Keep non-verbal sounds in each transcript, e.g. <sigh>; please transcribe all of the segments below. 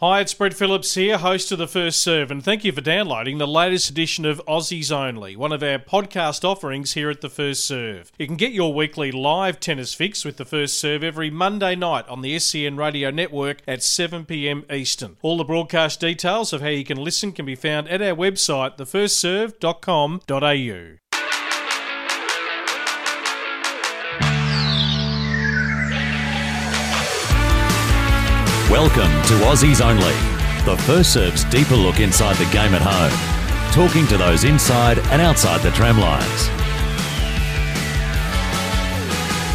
Hi, it's Brett Phillips here, host of The First Serve, and thank you for downloading the latest edition of Aussies Only, one of our podcast offerings here at The First Serve. You can get your weekly live tennis fix with The First Serve every Monday night on the SEN Radio Network at 7pm Eastern. All the broadcast details of how you can listen can be found at our website, thefirstserve.com.au. Welcome to Aussies Only, the first serve's deeper look inside the game at home, talking to those inside and outside the tram lines.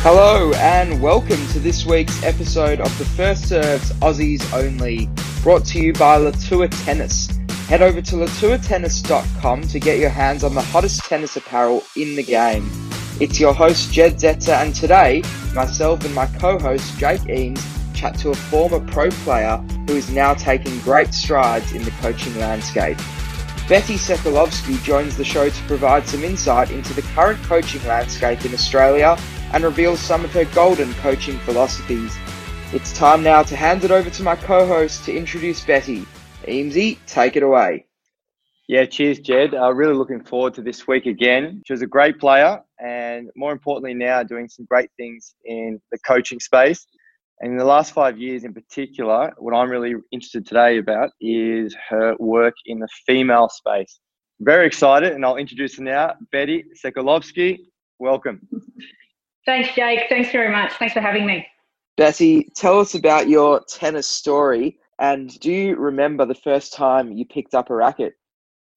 Hello and welcome to this week's episode of the First Serves Aussies Only, brought to you by Latua Tennis. Head over to latuatennis.com to get your hands on the hottest tennis apparel in the game. It's your host Jedd Zetzer, and today, myself and my co-host Jake Eames chat to a former pro player who is now taking great strides in the coaching landscape. Beti Sekulovski joins the show to provide some insight into the current coaching landscape in Australia and reveals some of her golden coaching philosophies. It's time now to hand it over to my co-host to introduce Beti. Eamesy, take it away. Yeah, cheers, Jedd. Uh, really looking forward to this week again. She was a great player, and more importantly, now doing some great things in the coaching space. And in the last five years in particular, what I'm really interested today about is her work in the female space. Very excited, and I'll introduce her now. Beti Sekulovski, welcome. Thanks, Jake. Thanks very much. Thanks for having me. Beti, tell us about your tennis story. And do you remember the first time you picked up a racket?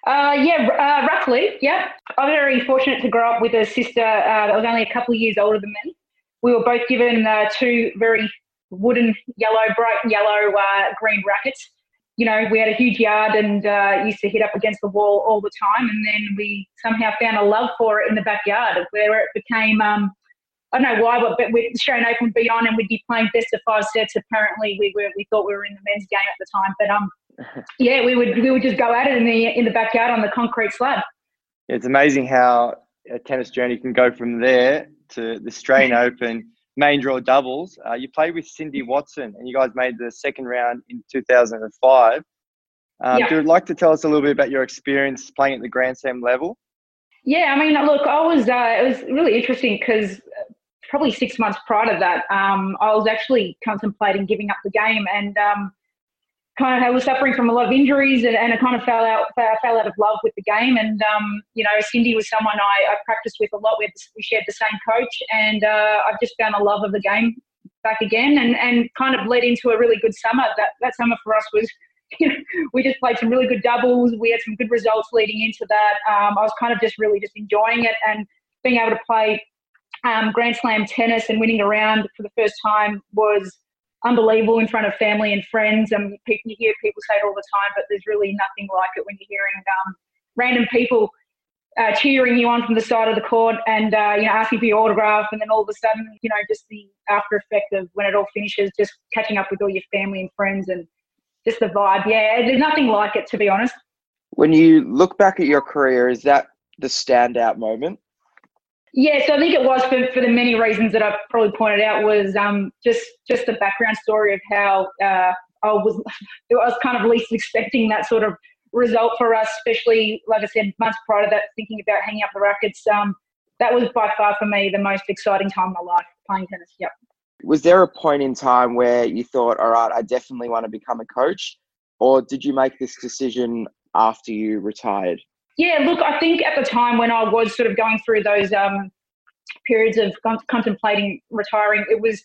Uh, yeah, uh, roughly. Yeah, I'm very fortunate to grow up with a sister uh, that was only a couple of years older than me. We were both given uh, two very wooden yellow, bright yellow, uh, green rackets. You know, we had a huge yard and uh, used to hit up against the wall all the time. And then we somehow found a love for it in the backyard, where it became. Um, I don't know why, but, but the Australian Open would be on and we'd be playing best of five sets. Apparently, we were we thought we were in the men's game at the time, but um, <laughs> yeah, we would we would just go at it in the in the backyard on the concrete slab. It's amazing how a tennis journey can go from there to the Australian <laughs> Open main draw doubles. Uh, you played with Cindy Watson, and you guys made the second round in 2005. Um, yeah. Do you like to tell us a little bit about your experience playing at the Grand Slam level? Yeah, I mean, look, I was. Uh, it was really interesting because probably six months prior to that, um, I was actually contemplating giving up the game, and um, kind of I was suffering from a lot of injuries and, and I kind of fell out fell out of love with the game. And um, you know, Cindy was someone I, I practiced with a lot. We, we shared the same coach, and uh, I've just found a love of the game back again, and and kind of led into a really good summer. That that summer for us was. <laughs> We just played some really good doubles. We had some good results leading into that. Um, I was kind of just really just enjoying it and being able to play um, Grand Slam tennis and winning a round for the first time was unbelievable in front of family and friends. And um, you hear people say it all the time, but there's really nothing like it when you're hearing um, random people uh, cheering you on from the side of the court and uh, you know asking for your autograph, and then all of a sudden, you know, just the after effect of when it all finishes, just catching up with all your family and friends, and just the vibe. Yeah, there's nothing like it to be honest. When you look back at your career, is that the standout moment? Yes, I think it was for, for the many reasons that I've probably pointed out was um, just just the background story of how uh, I was <laughs> I was kind of least expecting that sort of result for us, especially like I said months prior to that, thinking about hanging up the rackets. Um, that was by far for me the most exciting time of my life playing tennis. Yep. Was there a point in time where you thought, all right, I definitely want to become a coach, or did you make this decision after you retired? Yeah, look, I think at the time when I was sort of going through those um, periods of con- contemplating retiring, it was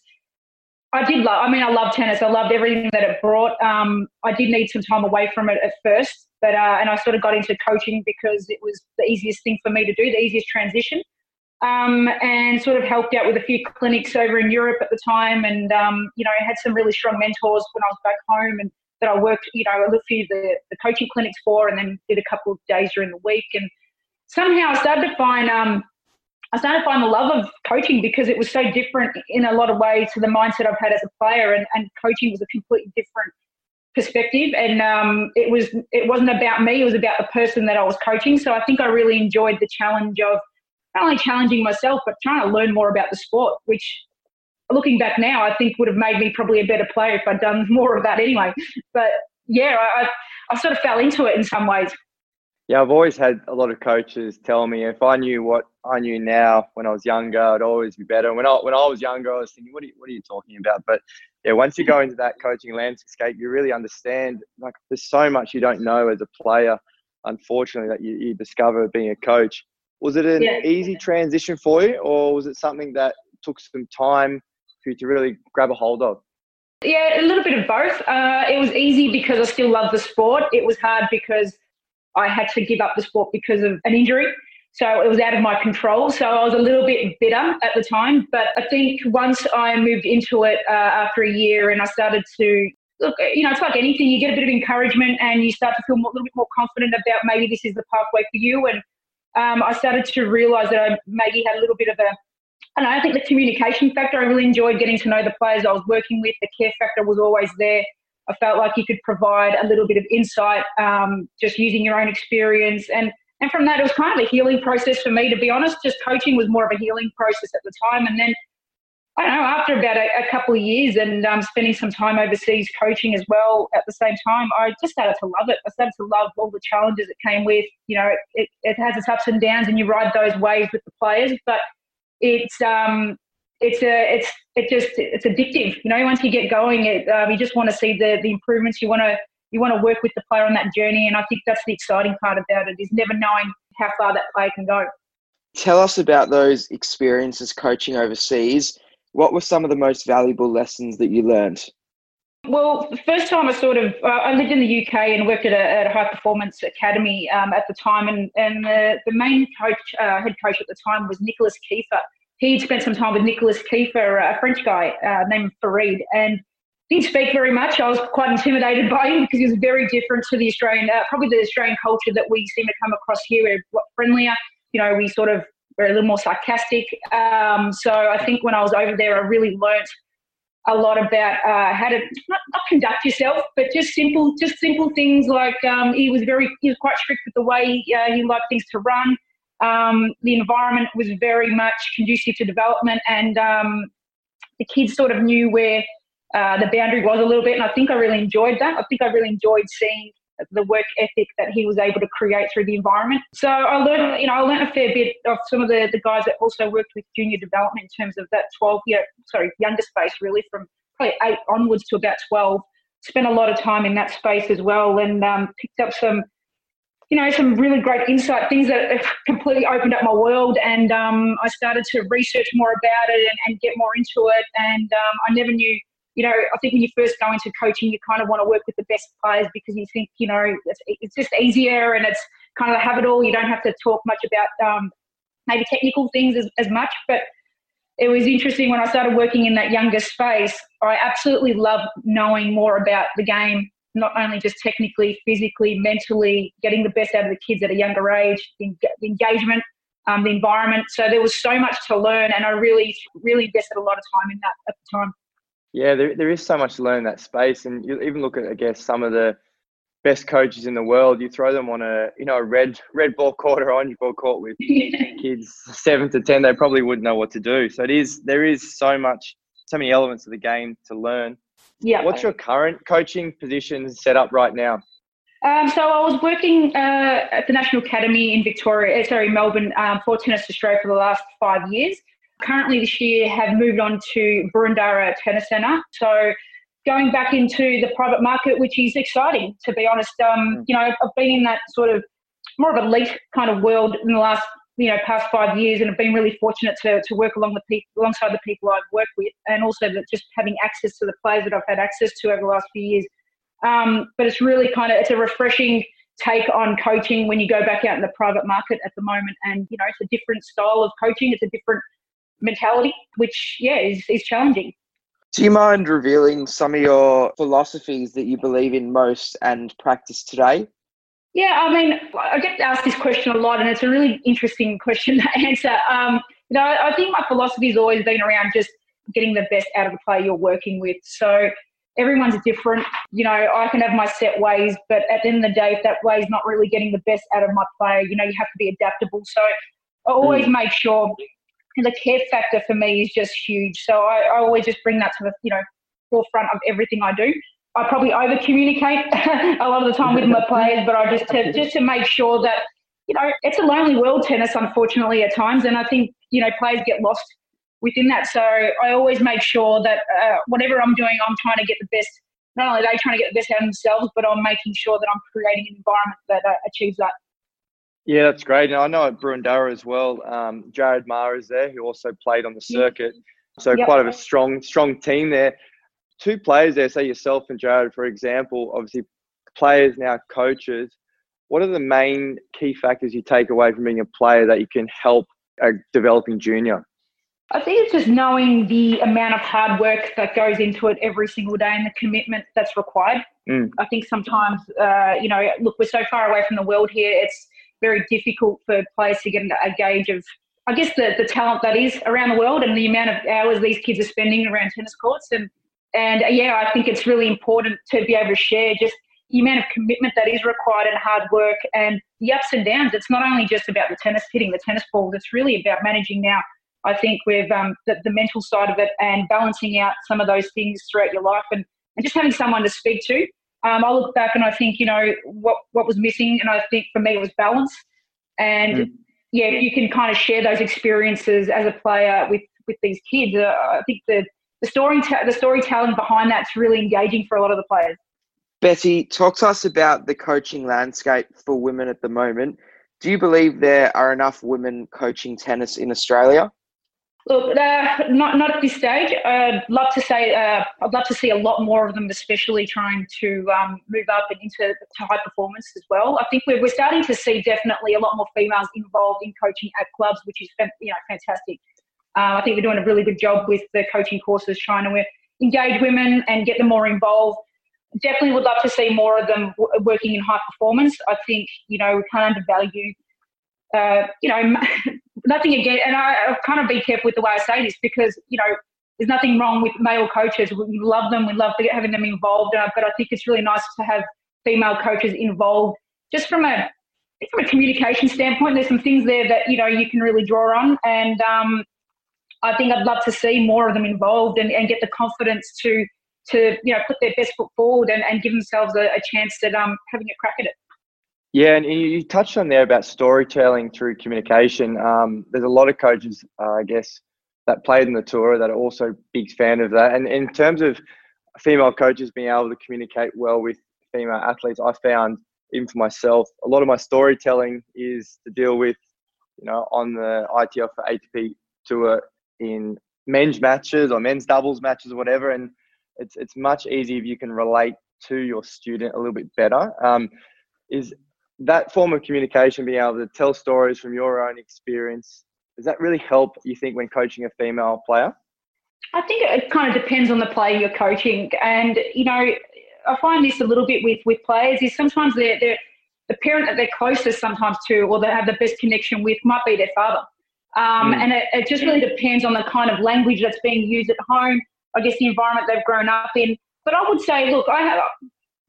I did love. I mean, I love tennis. I loved everything that it brought. Um, I did need some time away from it at first, but uh, and I sort of got into coaching because it was the easiest thing for me to do, the easiest transition, um, and sort of helped out with a few clinics over in Europe at the time, and um, you know, had some really strong mentors when I was back home, and that I worked, you know, I looked through the, the coaching clinics for, and then did a couple of days during the week, and somehow I started to find um, I started to find the love of coaching because it was so different in a lot of ways to the mindset I've had as a player, and, and coaching was a completely different perspective. And um, it was it wasn't about me; it was about the person that I was coaching. So I think I really enjoyed the challenge of not only challenging myself, but trying to learn more about the sport. Which, looking back now, I think would have made me probably a better player if I'd done more of that anyway. But yeah, I, I sort of fell into it in some ways. Yeah, I've always had a lot of coaches tell me if I knew what I knew now when I was younger, I'd always be better. When I when I was younger, I was thinking, what are you, what are you talking about? But yeah, once you go into that coaching landscape, you really understand. Like, there's so much you don't know as a player. Unfortunately, that you, you discover being a coach. Was it an yeah. easy transition for you, or was it something that took some time you to really grab a hold of? Yeah, a little bit of both. Uh, it was easy because I still love the sport. It was hard because I had to give up the sport because of an injury. So it was out of my control. So I was a little bit bitter at the time. But I think once I moved into it uh, after a year and I started to look, you know, it's like anything, you get a bit of encouragement and you start to feel a little bit more confident about maybe this is the pathway for you. And um, I started to realize that I maybe had a little bit of a I, I think the communication factor, I really enjoyed getting to know the players I was working with. The care factor was always there. I felt like you could provide a little bit of insight um, just using your own experience. And, and from that, it was kind of a healing process for me, to be honest. Just coaching was more of a healing process at the time. And then, I don't know, after about a, a couple of years and um, spending some time overseas coaching as well at the same time, I just started to love it. I started to love all the challenges it came with. You know, it, it has its ups and downs, and you ride those waves with the players. But it's um, it's a it's it just it's addictive. You know, once you get going, it um, you just want to see the the improvements. You want to you want to work with the player on that journey, and I think that's the exciting part about it is never knowing how far that player can go. Tell us about those experiences coaching overseas. What were some of the most valuable lessons that you learned? Well, the first time I sort of uh, I lived in the UK and worked at a, at a high performance academy um, at the time, and and the, the main coach, uh, head coach at the time was Nicholas Kiefer, he'd spent some time with Nicholas Kiefer, a French guy uh, named Farid, and didn't speak very much. I was quite intimidated by him because he was very different to the Australian, uh, probably the Australian culture that we seem to come across here. We're a lot friendlier. You know, we sort of we're a little more sarcastic. Um, so I think when I was over there, I really learnt a lot about uh, how to not, not, conduct yourself, but just simple, just simple things like um, he was very, he was quite strict with the way uh, he liked things to run. Um, the environment was very much conducive to development, and um, the kids sort of knew where uh, the boundary was a little bit. And I think I really enjoyed that. I think I really enjoyed seeing the work ethic that he was able to create through the environment. So I learned, you know, I learned a fair bit of some of the, the guys that also worked with junior development in terms of that 12 year, sorry, younger space really from probably eight onwards to about 12. Spent a lot of time in that space as well and um, picked up some you know, some really great insight, things that completely opened up my world. And um, I started to research more about it and, and get more into it. And um, I never knew, you know, I think when you first go into coaching, you kind of want to work with the best players because you think, you know, it's, it's just easier and it's kind of have it all. You don't have to talk much about um, maybe technical things as, as much. But it was interesting when I started working in that younger space. I absolutely love knowing more about the game not only just technically, physically, mentally, getting the best out of the kids at a younger age, the, engagement, um, the environment. So there was so much to learn, and I really, really invested a lot of time in that at the time. Yeah, there, there is so much to learn in that space, and you even look at, I guess, some of the best coaches in the world. You throw them on a, you know, a red red ball court or orange ball court with <laughs> kids seven to ten, they probably wouldn't know what to do. So it is, there is so much, so many elements of the game to learn. Yeah. What's your current coaching position set up right now? Um, so I was working uh, at the National Academy in Victoria, uh, sorry, Melbourne, um, for Tennis Australia for the last five years. Currently, this year, have moved on to Boroondara Tennis Centre. So going back into the private market, which is exciting, to be honest. Um, mm. you know, I've been in that sort of more of a elite kind of world in the last you know past five years, and I've been really fortunate to, to work along the people alongside the people I've worked with, and also just having access to the players that I've had access to over the last few years. Um, but it's really kind of it's a refreshing take on coaching when you go back out in the private market at the moment, and you know it's a different style of coaching, it's a different mentality, which yeah is, is challenging. Do you mind revealing some of your philosophies that you believe in most and practice today? Yeah, I mean, I get asked this question a lot, and it's a really interesting question to <laughs> answer. Um, you know, I think my philosophy has always been around just getting the best out of the player you're working with. So everyone's different. You know, I can have my set ways, but at the end of the day, if that way is not really getting the best out of my player, you know, you have to be adaptable. So I always mm. make sure the care factor for me is just huge. So I, I always just bring that to the, you know, forefront of everything I do. I probably over communicate <laughs> a lot of the time with my <laughs> players, but I just to, just to make sure that you know it's a lonely world tennis, unfortunately at times, and I think you know players get lost within that. So I always make sure that uh, whatever I'm doing, I'm trying to get the best. Not only are they trying to get the best out of themselves, but I'm making sure that I'm creating an environment that uh, achieves that. Yeah, that's great. And I know at Boroondara as well, um, Jared Maher is there, who also played on the circuit. So yep. quite of a strong, strong team there two players there, say yourself and Jared, for example, obviously players now coaches. What are the main key factors you take away from being a player that you can help a developing junior? I think it's just knowing the amount of hard work that goes into it every single day and the commitment that's required. Mm. I think sometimes, uh, you know, look, we're so far away from the world here, it's very difficult for players to get a gauge of, I guess, the, the talent that is around the world and the amount of hours these kids are spending around tennis courts. And and uh, yeah, I think it's really important to be able to share just the amount of commitment that is required and hard work and the ups and downs. It's not only just about the tennis, hitting the tennis balls, it's really about managing now. I think with um, the, the, mental side of it and balancing out some of those things throughout your life and, and just having someone to speak to. Um, I look back and I think, you know, what, what was missing. And I think for me, it was balance. And mm. yeah, you can kind of share those experiences as a player with, with these kids. Uh, I think the, the story the storytelling behind that's really engaging for a lot of the players. Beti, talk to us about the coaching landscape for women at the moment. Do you believe there are enough women coaching tennis in Australia? Look, uh, not not at this stage. I'd love to say uh, I'd love to see a lot more of them, especially trying to um, move up and into high performance as well. I think we're, we're starting to see definitely a lot more females involved in coaching at clubs, which is you know fantastic. Uh, I think we're doing a really good job with the coaching courses, trying to engage women and get them more involved. Definitely would love to see more of them w- working in high performance. I think, you know, we can't undervalue, uh, you know, nothing again. And I, I kind of be careful with the way I say this because, you know, there's nothing wrong with male coaches. We love them. We love having them involved. But I think it's really nice to have female coaches involved just from a from a communication standpoint, there's some things there that you know you can really draw on, and um, I think I'd love to see more of them involved and, and get the confidence to to you know put their best foot forward and, and give themselves a, a chance at um, having a crack at it. Yeah, and you touched on there about storytelling through communication. Um, there's a lot of coaches, uh, I guess, that played in the tour that are also big fan of that. And in terms of female coaches being able to communicate well with female athletes, I found even for myself, a lot of my storytelling is to deal with, you know, on the ITF for ATP tour in men's matches or men's doubles matches or whatever. And it's, it's much easier if you can relate to your student a little bit better. Um, is that form of communication, being able to tell stories from your own experience, does that really help, you think, when coaching a female player? I think it kind of depends on the player you're coaching. And, you know, I find this a little bit with, with players is sometimes they're, they're the parent that they're closest sometimes to or they have the best connection with might be their father. Um, mm. And it, it, just really depends on the kind of language that's being used at home, I guess the environment they've grown up in. But I would say, look, I have,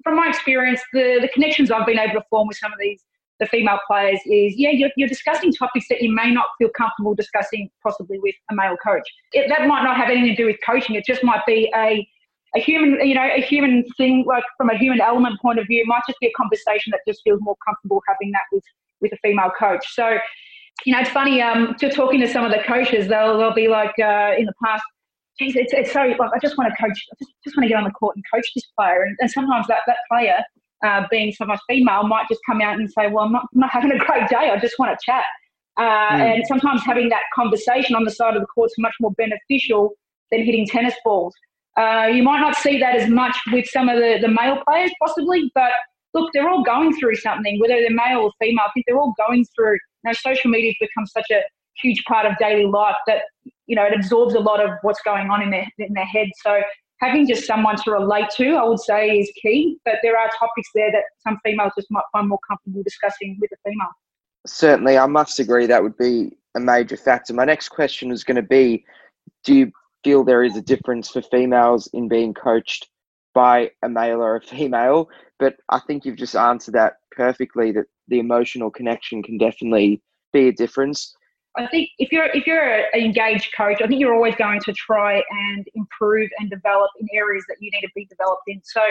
from my experience, the, the connections I've been able to form with some of these the female players is, yeah, you're, you're discussing topics that you may not feel comfortable discussing possibly with a male coach. It, that might not have anything to do with coaching. It just might be a a human, you know, a human thing, like from a human element point of view, might just be a conversation that just feels more comfortable having that with with a female coach. So you know, it's funny. Um, to talking to some of the coaches, they'll they'll be like, uh, in the past, geez, it's, it's so like I just want to coach, I just, just want to get on the court and coach this player, and, and sometimes that that player, uh, being so much female, might just come out and say, well, I'm not, I'm not having a great day. I just want to chat. Uh, mm. And sometimes having that conversation on the side of the court is much more beneficial than hitting tennis balls. Uh, you might not see that as much with some of the, the male players, possibly, but look, they're all going through something, whether they're male or female. I think they're all going through. You know, social media has become such a huge part of daily life that you know it absorbs a lot of what's going on in their in their head. So having just someone to relate to, I would say, is key. But there are topics there that some females just might find more comfortable discussing with a female. Certainly, I must agree that would be a major factor. My next question is going to be: Do you feel there is a difference for females in being coached by a male or a female? But I think you've just answered that perfectly. That the emotional connection can definitely be a difference. I think if you're if you're an engaged coach, I think you're always going to try and improve and develop in areas that you need to be developed in. So,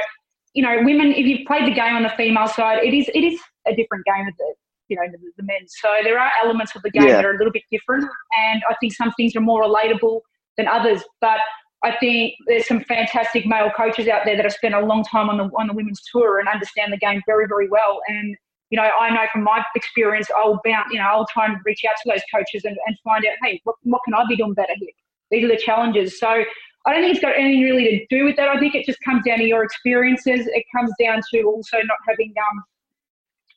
you know, women, if you've played the game on the female side, it is it is a different game of the you know the, the men. So there are elements of the game yeah. that are a little bit different, and I think some things are more relatable than others. But I think there's some fantastic male coaches out there that have spent a long time on the on the women's tour and understand the game very very well and you know, I know from my experience, I'll bounce, you know, I'll try and reach out to those coaches and, and find out, hey, what, what can I be doing better here? These are the challenges. So I don't think it's got anything really to do with that. I think it just comes down to your experiences. It comes down to also not having, um,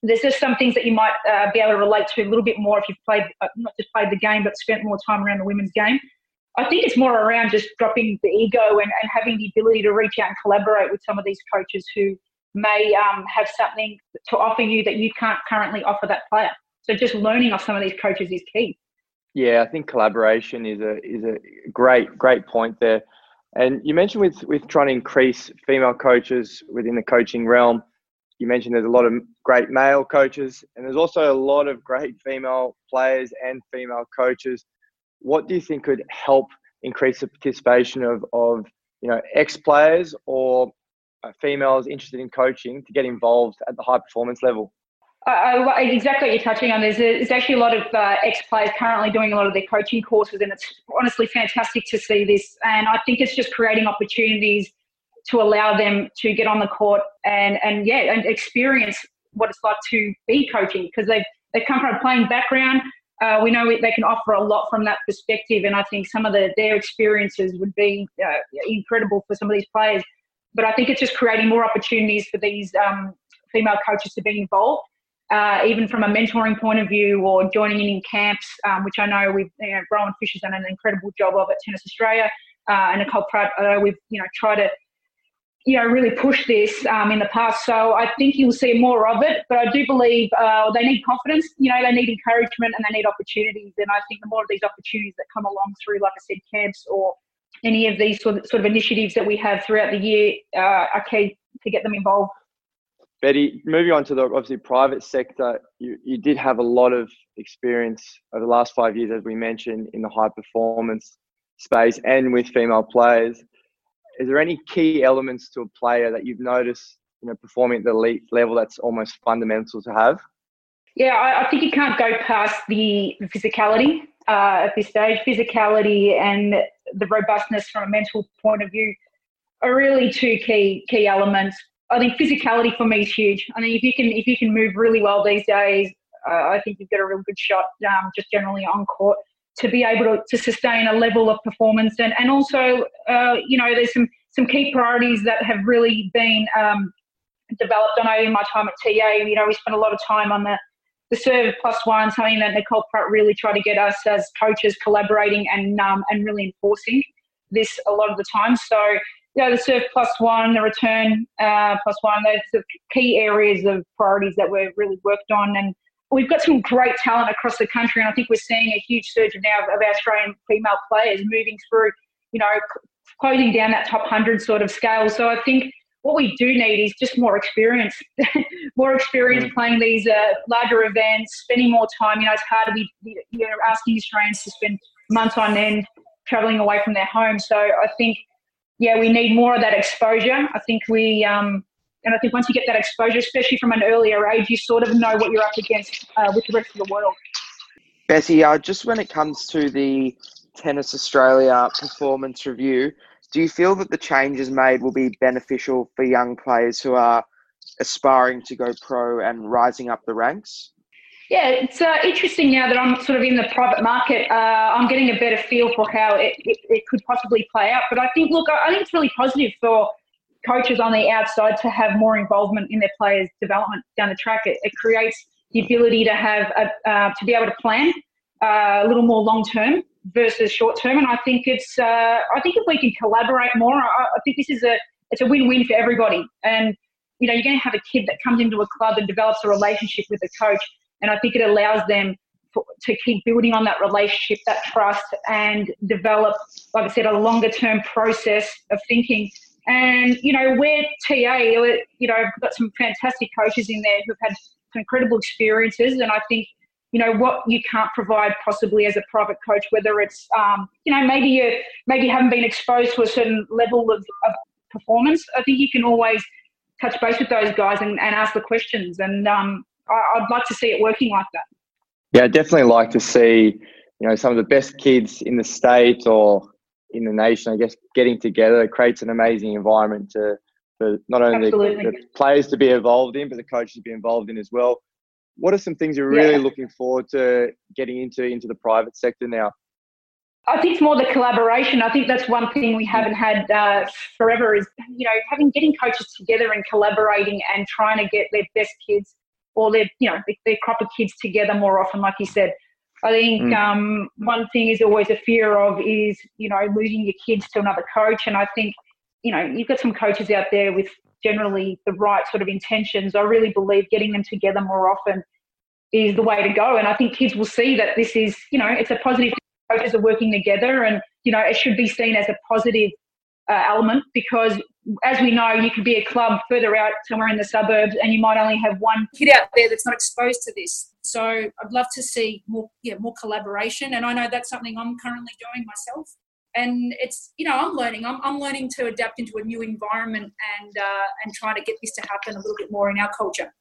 there's just some things that you might uh, be able to relate to a little bit more if you've played, uh, not just played the game, but spent more time around the women's game. I think it's more around just dropping the ego and, and having the ability to reach out and collaborate with some of these coaches who may um, have something to offer you that you can't currently offer that player. So just learning off some of these coaches is key. Yeah, I think collaboration is a is a great great point there. And you mentioned with with trying to increase female coaches within the coaching realm. You mentioned there's a lot of great male coaches, and there's also a lot of great female players and female coaches. What do you think could help increase the participation of of you know ex players or females interested in coaching to get involved at the high performance level? Uh, exactly what you're touching on. There's, there's actually a lot of uh, ex players currently doing a lot of their coaching courses, and it's honestly fantastic to see this. And I think it's just creating opportunities to allow them to get on the court and, and yeah, and experience what it's like to be coaching because they've, they come from a playing background. Uh, we know they can offer a lot from that perspective, and I think some of the, their experiences would be uh, incredible for some of these players but I think it's just creating more opportunities for these um, female coaches to be involved, uh, even from a mentoring point of view or joining in in camps, um, which I know we've, you know, Rowan Fisher's done an incredible job of at Tennis Australia, uh, and Nicole Pratt, uh, we've, you know, tried to, you know, really push this um, in the past. So I think you'll see more of it, but I do believe uh, they need confidence, you know, they need encouragement and they need opportunities. And I think the more of these opportunities that come along through, like I said, camps or any of these sort of, sort of initiatives that we have throughout the year uh, are key to get them involved. Beti, moving on to the obviously private sector, you, you did have a lot of experience over the last five years, as we mentioned, in the high performance space and with female players. Is there any key elements to a player that you've noticed, you know, performing at the elite level that's almost fundamental to have? Yeah, I, I think you can't go past the physicality uh, at this stage. Physicality and the robustness from a mental point of view are really two key key elements. I think physicality for me is huge. I mean, if you can if you can move really well these days, uh, I think you've got a real good shot um, just generally on court to be able to, to sustain a level of performance and and also uh, you know there's some some key priorities that have really been um, developed. I know in my time at TA, you know, we spent a lot of time on the the serve plus one, something that Nicole Pratt really tried to get us as coaches collaborating and um, and really enforcing this a lot of the time. So yeah, the serve plus one, the return uh, plus one, those are key areas of priorities that we've really worked on. And we've got some great talent across the country, and I think we're seeing a huge surge now of our Australian female players moving through, you know, closing down that top 100 sort of scale. So I think what we do need is just more experience, <laughs> more experience mm. playing these uh, larger events, spending more time. You know, it's hard to be, you know, asking Australians to spend months on end traveling away from their home. So I think, yeah, we need more of that exposure. I think we, um, and I think once you get that exposure, especially from an earlier age, you sort of know what you're up against uh, with the rest of the world. Beti, uh, just when it comes to the Tennis Australia performance review, do you feel that the changes made will be beneficial for young players who are aspiring to go pro and rising up the ranks? Yeah, it's uh, interesting now that I'm sort of in the private market. Uh, I'm getting a better feel for how it, it, it, could possibly play out. But I think, look, I think it's really positive for coaches on the outside to have more involvement in their players' development down the track. It, it creates the ability to have a, uh, to be able to plan uh, a little more long term versus short term. And I think it's uh, I think if we can collaborate more, I, I think this is a it's a win win for everybody. And you know, you're going to have a kid that comes into a club and develops a relationship with a coach and I think it allows them to keep building on that relationship, that trust, and develop, like I said, a longer term process of thinking. And, you know, we're TA, you know, I've got some fantastic coaches in there who've had some incredible experiences. And I think, you know, what you can't provide possibly as a private coach, whether it's, um, you know, maybe you maybe you haven't been exposed to a certain level of, of performance. I think you can always touch base with those guys and, and ask the questions. And, um, I'd like to see it working like that. Yeah, I'd definitely like to see, you know, some of the best kids in the state or in the nation, I guess, getting together. Creates an amazing environment to for not only the, the, players to be involved in, but the coaches to be involved in as well. What are some things you're really yeah. looking forward to getting into into the private sector now? I think it's more the collaboration. I think that's one thing we haven't had uh, forever is you know having getting coaches together and collaborating and trying to get their best kids or their you know their crop of kids together more often, like you said. I think mm. um, one thing is always a fear of is you know losing your kids to another coach, and I think you know you've got some coaches out there with generally the right sort of intentions. I really believe getting them together more often is the way to go, and I think kids will see that this is you know it's a positive. Coaches are working together, and you know it should be seen as a positive uh, element because as we know, you could be a club further out somewhere in the suburbs, and you might only have one kid out there that's not exposed to this. So I'd love to see more, yeah, more collaboration, and I know that's something I'm currently doing myself. And it's you know I'm learning. I'm, I'm learning to adapt into a new environment and uh, and trying to get this to happen a little bit more in our culture.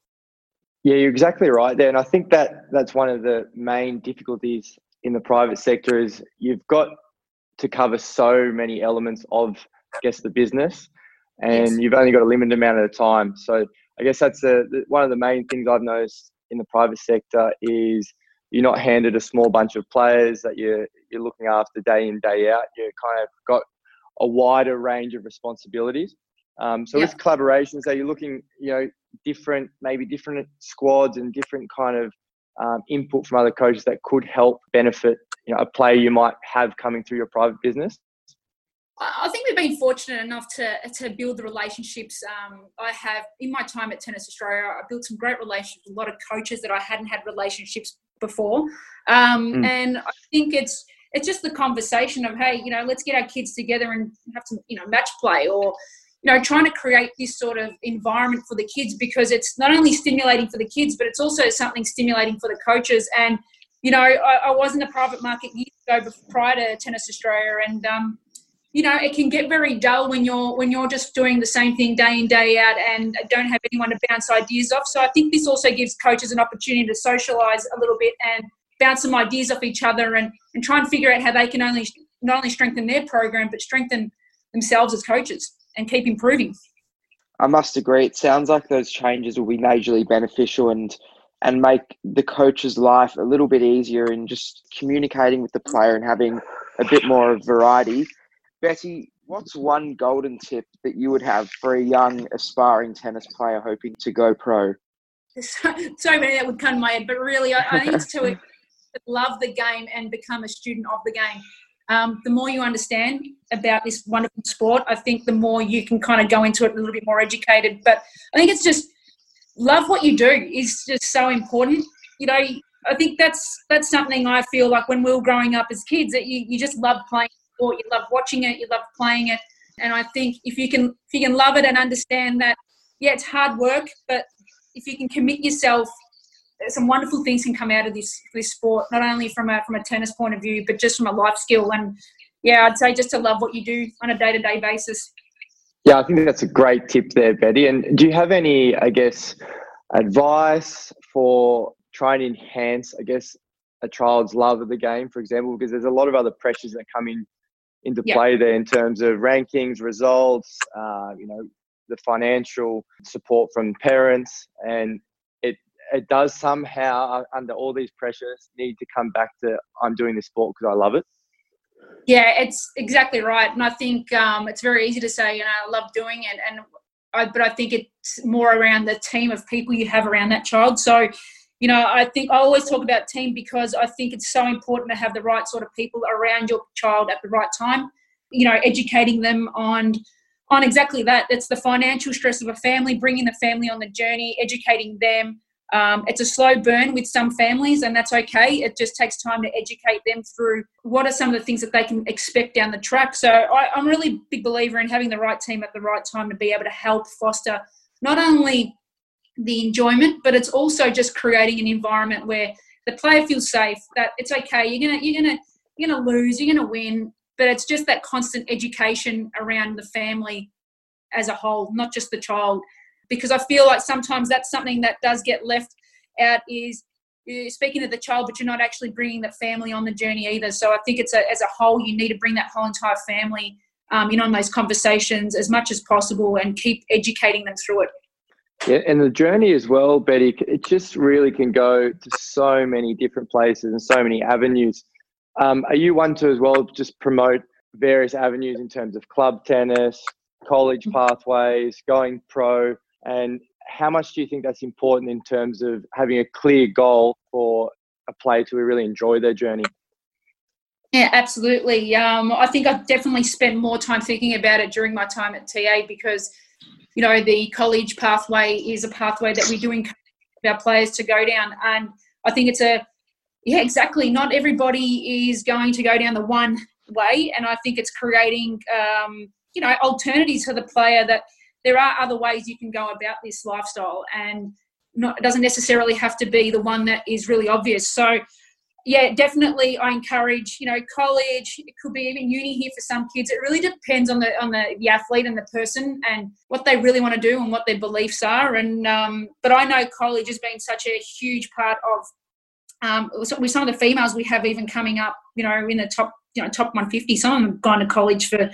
Yeah, you're exactly right there, and I think that that's one of the main difficulties in the private sector is you've got to cover so many elements of I guess the business and yes. you've only got a limited amount of time. So I guess that's the, the, one of the main things I've noticed in the private sector is you're not handed a small bunch of players that you're you're looking after day in day out. You kind of got a wider range of responsibilities. Um, so yeah. with collaborations, are you looking, you know, different maybe different squads and different kind of um, input from other coaches that could help benefit you know a player you might have coming through your private business? I think we've been fortunate enough to, to build the relationships. Um, I have, in my time at Tennis Australia, I built some great relationships with a lot of coaches that I hadn't had relationships before. Um, mm. And I think it's it's just the conversation of, hey, you know, let's get our kids together and have some, you know, match play or, you know, trying to create this sort of environment for the kids because it's not only stimulating for the kids, but it's also something stimulating for the coaches. And, you know, I, I was in the private market years ago before, prior to Tennis Australia and, um, you know it can get very dull when you're when you're just doing the same thing day in day out and don't have anyone to bounce ideas off so i think this also gives coaches an opportunity to socialize a little bit and bounce some ideas off each other and, and try and figure out how they can only not only strengthen their program but strengthen themselves as coaches and keep improving. I must agree. It sounds like those changes will be majorly beneficial and and make the coach's life a little bit easier in just communicating with the player and having a bit more variety. Beti, what's one golden tip that you would have for a young aspiring tennis player hoping to go pro? <laughs> So, so many that would come to my head, but really, I, I think it's to <laughs> love the game and become a student of the game. Um, the more you understand about this wonderful sport, I think the more you can kind of go into it a little bit more educated. But I think it's just love what you do is just so important. You know, I think that's that's something I feel like when we were growing up as kids that you, you just love playing sport. You love watching it. You love playing it. And I think if you can if you can love it and understand that, yeah, it's hard work, but if you can commit yourself, some wonderful things can come out of this this sport. Not only from a from a tennis point of view, but just from a life skill. And yeah, I'd say just to love what you do on a day to day basis. Yeah, I think that's a great tip there, Beti. And do you have any, I guess, advice for trying to enhance, I guess, a child's love of the game, for example, because there's a lot of other pressures that come in into yeah. play there in terms of rankings, results, uh, you know, the financial support from parents, and it does somehow, uh, under all these pressures, need to come back to I'm doing this sport because I love it. Yeah, it's exactly right, and I think um, it's very easy to say, you know, I love doing it, and I, but I think it's more around the team of people you have around that child. So, you know, I think I always talk about team because I think it's so important to have the right sort of people around your child at the right time. You know, educating them on on exactly that. It's the financial stress of a family, bringing the family on the journey, educating them. Um, it's a slow burn with some families, and that's okay. It just takes time to educate them through what are some of the things that they can expect down the track. So I, I'm really a big believer in having the right team at the right time to be able to help foster not only the enjoyment, but it's also just creating an environment where the player feels safe. That it's okay. You're gonna you're gonna you're gonna lose. You're gonna win but it's just that constant education around the family as a whole, not just the child. Because I feel like sometimes that's something that does get left out is speaking to the child, but you're not actually bringing the family on the journey either. So I think it's a, as a whole, you need to bring that whole entire family um, in on those conversations as much as possible and keep educating them through it. Yeah, and the journey as well, Beti, it just really can go to so many different places and so many avenues. Um, are you one to as well just promote various avenues in terms of club tennis, college mm-hmm. pathways, going pro, and how much do you think that's important in terms of having a clear goal for a player to really enjoy their journey? Yeah, absolutely. Um, I think I've definitely spent more time thinking about it during my time at TA because, you know, the college pathway is a pathway that we do encourage our players to go down, and I think it's a yeah, exactly. Not everybody is going to go down the one way, and I think it's creating, um, you know, alternatives for the player that there are other ways you can go about this lifestyle, and not, it doesn't necessarily have to be the one that is really obvious. So, yeah, definitely, I encourage, you know, college. It could be even uni here for some kids. It really depends on the on the, the athlete and the person and what they really want to do and what their beliefs are. And um, but I know college has been such a huge part of um, with some of the females we have even coming up, you know, in the top, you know, top 150. Some of them have gone to college for,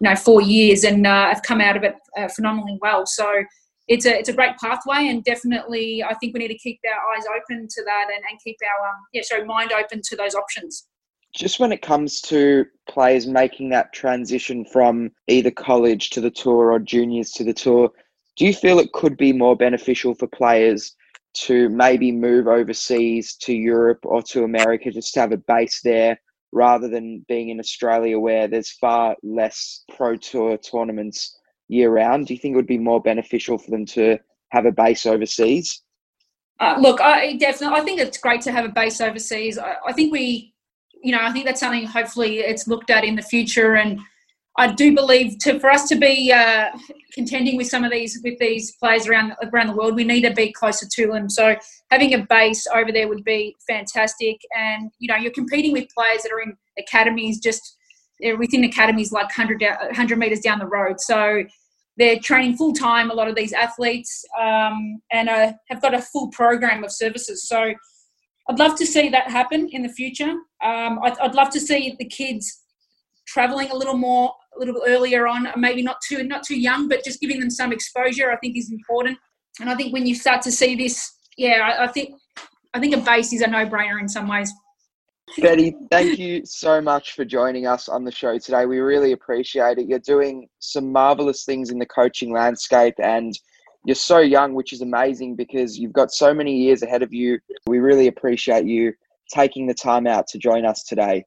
you know, four years and uh, have come out of it uh, phenomenally well. So it's a it's a great pathway, and definitely I think we need to keep our eyes open to that and, and keep our um, yeah, sorry, mind open to those options. Just when it comes to players making that transition from either college to the tour or juniors to the tour, do you feel it could be more beneficial for players? to maybe move overseas to Europe or to America just to have a base there rather than being in Australia where there's far less pro tour tournaments year round? Do you think it would be more beneficial for them to have a base overseas? Uh, look, I definitely, I think it's great to have a base overseas. I, I think we, you know, I think that's something hopefully it's looked at in the future and I do believe to for us to be uh, contending with some of these with these players around around the world, we need to be closer to them. So having a base over there would be fantastic. And you know, you're competing with players that are in academies just within academies like 100, 100 meters down the road. So they're training full time. A lot of these athletes um, and uh, have got a full program of services. So I'd love to see that happen in the future. Um, I'd, I'd love to see the kids traveling a little more a little earlier on, maybe not too not too young, but just giving them some exposure, I think is important. And I think when you start to see this, yeah, I, I think I think a base is a no brainer in some ways. Beti, thank you so much for joining us on the show today. We really appreciate it. You're doing some marvelous things in the coaching landscape and you're so young, which is amazing because you've got so many years ahead of you. We really appreciate you taking the time out to join us today.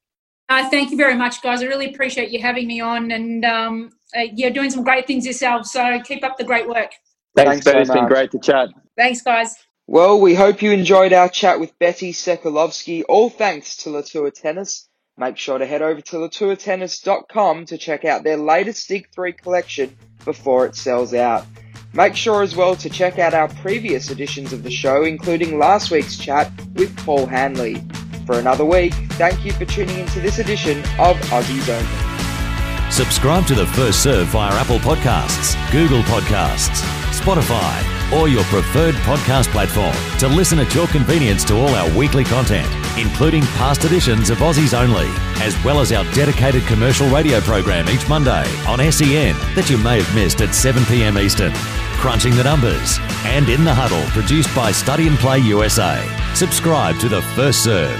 Uh, thank you very much, guys. I really appreciate you having me on, and um, uh, you're doing some great things yourself. So keep up the great work. Thanks, Thanks so It's been great to chat. Thanks, guys. Well, we hope you enjoyed our chat with Beti Sekulovski. All thanks to Latour Tennis. Make sure to head over to latourtennis.com to check out their latest Dig 3 collection before it sells out. Make sure as well to check out our previous editions of the show, including last week's chat with Paul Hanley for another week. Thank you for tuning into this edition of Aussies Only. Subscribe to the First Serve via Apple Podcasts, Google Podcasts, Spotify, or your preferred podcast platform to listen at your convenience to all our weekly content, including past editions of Aussies Only, as well as our dedicated commercial radio program each Monday on SEN that you may have missed at 7 p.m. Eastern. Crunching the Numbers, and In the Huddle, produced by Study and Play USA. Subscribe to The First Serve,